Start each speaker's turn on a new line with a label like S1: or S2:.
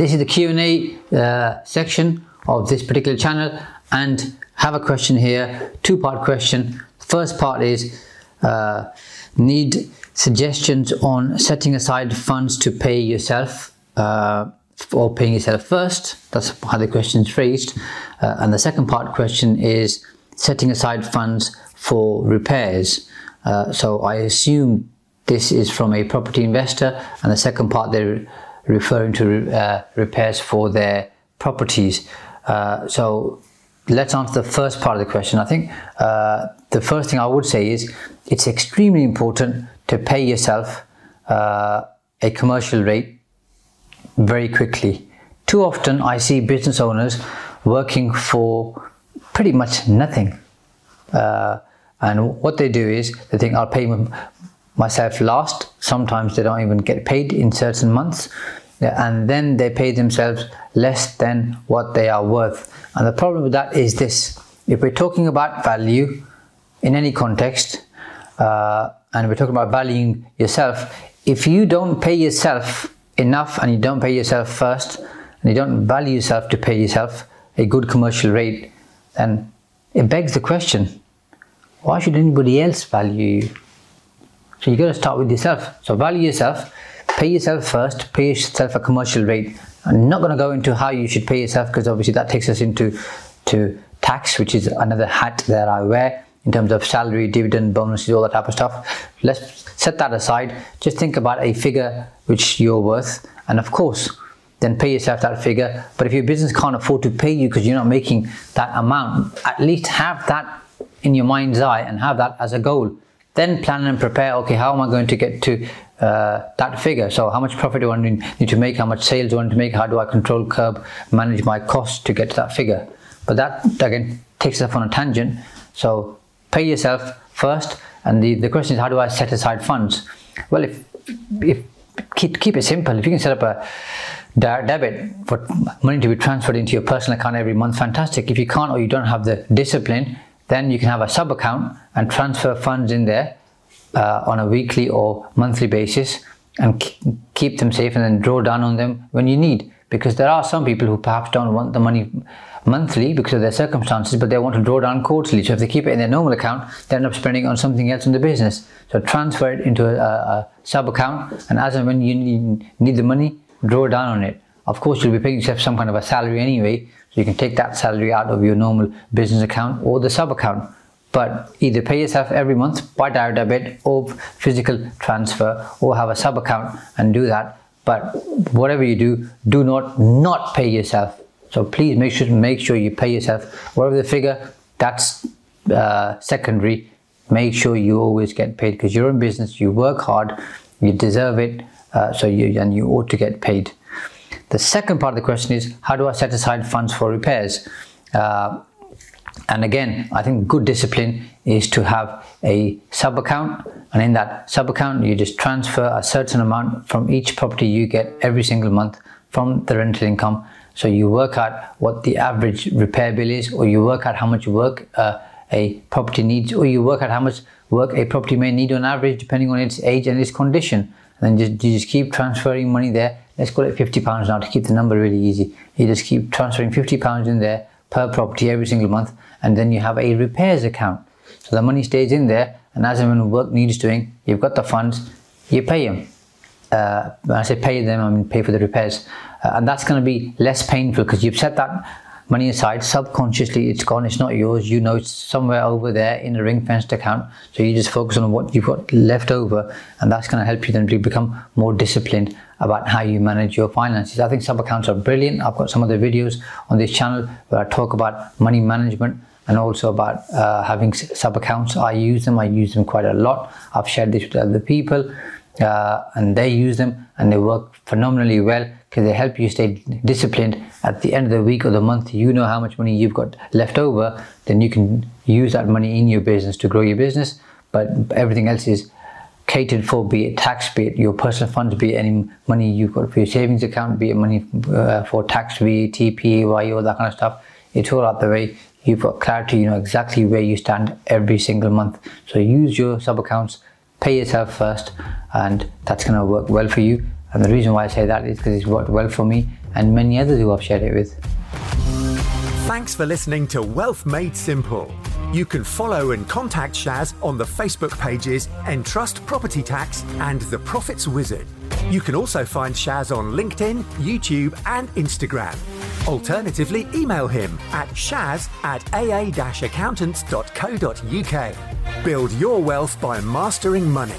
S1: This is the Q&A uh, section of this particular channel and have a question here, two-part question. First part is uh, need suggestions on setting aside funds to pay yourself uh, or paying yourself first. That's how the question is phrased. Uh, and the second part question is setting aside funds for repairs. Uh, so I assume this is from a property investor and the second part they're referring to uh, repairs for their properties. Uh, so let's answer the first part of the question. I think uh, the first thing I would say is it's extremely important to pay yourself uh, a commercial rate very quickly. Too often I see business owners working for pretty much nothing. Uh, and what they do is they think I'll pay myself last. Sometimes they don't even get paid in certain months and then they pay themselves less than what they are worth. And the problem with that is this if we're talking about value in any context, uh, and we're talking about valuing yourself, if you don't pay yourself enough and you don't pay yourself first, and you don't value yourself to pay yourself a good commercial rate, then it begs the question why should anybody else value you? So you got to start with yourself. So value yourself pay yourself first, pay yourself a commercial rate. I'm not going to go into how you should pay yourself because obviously that takes us into to tax, which is another hat that I wear in terms of salary, dividend, bonuses, all that type of stuff. Let's set that aside. Just think about a figure which you're worth, and of course, then pay yourself that figure. But if your business can't afford to pay you because you're not making that amount, at least have that in your mind's eye and have that as a goal. Then plan and prepare. Okay, how am I going to get to uh, that figure. So how much profit do I need to make? How much sales do I need to make? How do I control curb, manage my costs to get to that figure? But that again takes us up on a tangent. So pay yourself first. And the, the question is, how do I set aside funds? Well, if, if keep, keep it simple, if you can set up a direct debit for money to be transferred into your personal account every month, fantastic. If you can't or you don't have the discipline, then you can have a sub account and transfer funds in there uh, on a weekly or monthly basis and keep them safe and then draw down on them when you need. Because there are some people who perhaps don't want the money monthly because of their circumstances but they want to draw down quarterly. So if they keep it in their normal account they end up spending on something else in the business. So transfer it into a, a sub account and as and when you need, the money draw down on it. Of course you'll be paying yourself some kind of a salary anyway you can take that salary out of your normal business account or the sub account. But either pay yourself every month by direct debit or physical transfer or have a sub account and do that. But whatever you do do not not pay yourself. So please make sure make sure you pay yourself. Whatever the figure that's uh, secondary. Make sure you always get paid because you're in business you work hard you deserve it uh, so you and you ought to get paid the second part of the question is how do i set aside funds for repairs uh, and again, I think good discipline is to have a sub account, and in that sub account, you just transfer a certain amount from each property you get every single month from the rental income. So you work out what the average repair bill is, or you work out how much work uh, a property needs, or you work out how much work a property may need on average, depending on its age and its condition. And then just, you just keep transferring money there. Let's call it 50 pounds now to keep the number really easy. You just keep transferring 50 pounds in there per property every single month and then you have a repairs account. So the money stays in there and as and when work needs doing you've got the funds you pay them uh, when I say pay them I mean pay for the repairs. Uh, and that's going to be less painful because you've set that money aside subconsciously it's gone it's not yours. You know it's somewhere over there in a ring fenced account. So you just focus on what you've got left over and that's going to help you then to become more disciplined about how you manage your finances. I think sub accounts are brilliant. I've got some other videos on this channel where i talk about money management and also about uh, having sub accounts i use them. I use them quite a lot. I've shared this with other people uh, and they use them and they work phenomenally well because they help you stay disciplined. At the end of the week or the month, you know how much money you've got left over, then you can use that money in your business to grow your business. But everything else is catered for, be it tax, be it your personal funds, be it any money you've got for your savings account, be it money uh, for tax, VAT, PAYE, all that kind of stuff. It's all out the way. You've got clarity, you know exactly where you stand every single month. So use your sub accounts, pay yourself first, and that's going to work well for you. And the reason why I say that is because it's worked well for me and many others who I've shared it with.
S2: Thanks for listening to Wealth Made Simple. You can follow and contact Shaz on the Facebook pages Entrust Property Tax and The Profits Wizard. You can also find Shaz on LinkedIn, YouTube, and Instagram. Alternatively, email him at shaz at aa accountants.co.uk. Build your wealth by mastering money.